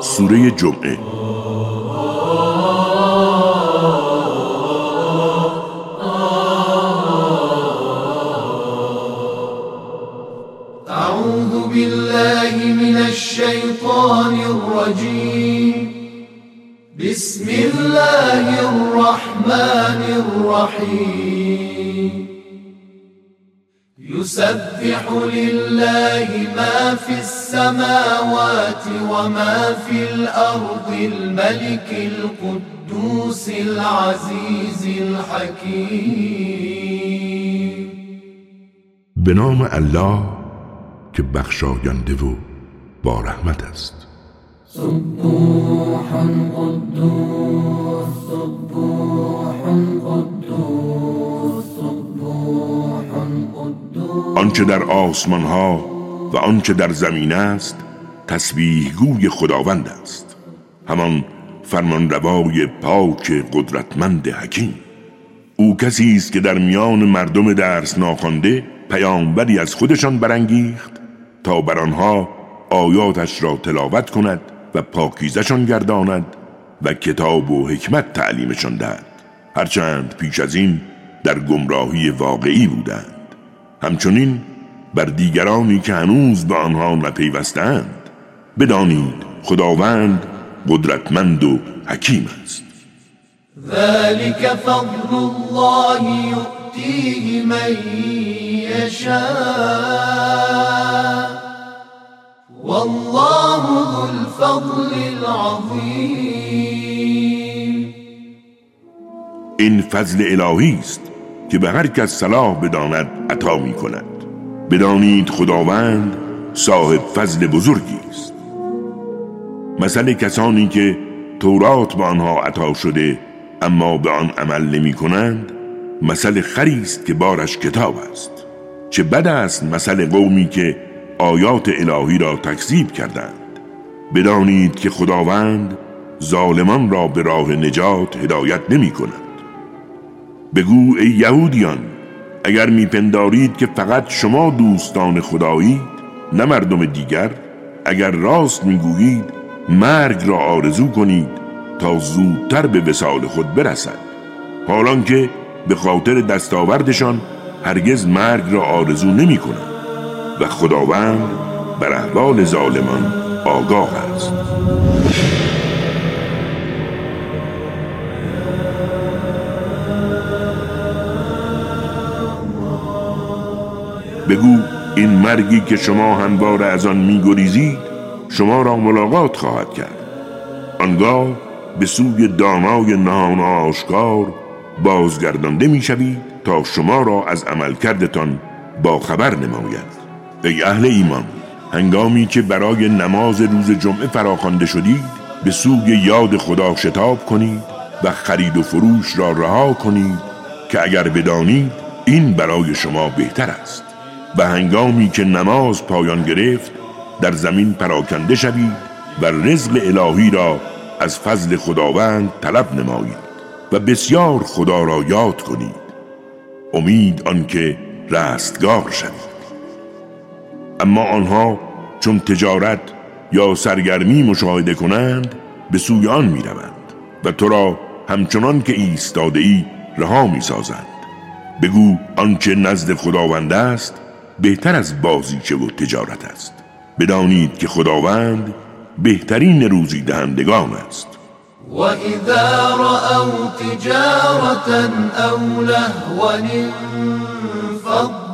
سوره جمعه. أعوذ بالله من الشيطان الرجيم. بسم الله الرحمن الرحيم يسبح لله ما في السماوات وما في الأرض الملك القدوس العزيز الحكيم به نام الله که بخشاینده و با رحمت است. سبوح قدوس سبوح قدوس سبوح قدوس. آنچه در آسمان ها و آنچه در زمین است تسبیح گوی خداوند است. همان فرمانروای پاک قدرتمند حکیم. او کسی است که در میان مردم درس ناخوانده پیامبری از خودشان برانگیخت تا بر آنها آیاتش را تلاوت کند پاکیزشان گرداند و کتاب و حکمت تعلیمشان دهد. هرچند پیش از این در گمراهی واقعی بودند. همچنین بر دیگرانی که هنوز به آنها نپیوستند بدانید خداوند قدرتمند و حکیم است. ذلك فضل الله يؤتيه من يشاء. الفضل العظيم این فضل الهی است که به هر کس صلاح بداند عطا می کند بدانید خداوند صاحب فضل بزرگی است. مثل کسانی که تورات به آنها عطا شده اما به آن عمل نمی کنند مثل خری است که بارش کتاب است. چه بد است مثل قومی که آیات الهی را تکذیب کردند. بدانید که خداوند ظالمان را به راه نجات هدایت نمی کند. بگو ای یهودیان اگر میپندارید که فقط شما دوستان خدایید نه مردم دیگر اگر راست می‌گویید مرگ را آرزو کنید تا زودتر به وسال خود برسد. حالان که به خاطر دستاوردشان هرگز مرگ را آرزو نمی کنند و خداوند بر احوال ظالمان آگاه است. بگو این مرگی که شما همواره از آن میگریزید شما را ملاقات خواهد کرد. آنگاه به سوی دانای نهان آشکار بازگردانده می‌شوید تا شما را از عملکردتان با خبر نماید. ای اهل ایمان هنگامی که برای نماز روز جمعه فراخوانده شدید به سوی یاد خدا شتاب کنید و خرید و فروش را رها کنید که اگر بدانید این برای شما بهتر است. و هنگامی که نماز پایان گرفت در زمین پراکنده شوید و رزق الهی را از فضل خداوند طلب نمایید و بسیار خدا را یاد کنید. امید آنکه رستگار شوید. اما آنها چون تجارت یا سرگرمی مشاهده کنند به سوی آن می روند و تو را همچنان که ایستاده ای رها می سازند بگو آنچه نزد خداوند است بهتر از بازیچه و تجارت است. بدانید که خداوند بهترین روزی دهندگان است. وإذا رأوا تجارة أو لهوا انفضوا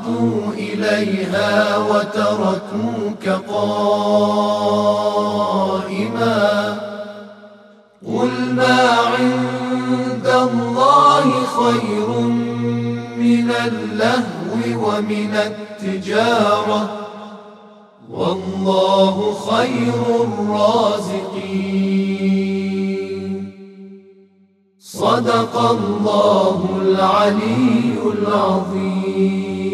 إليها وتركوك قائما قل ما عند الله خير من اللهو ومن التجارة والله خير الرازقين. صدق الله العلي العظيم.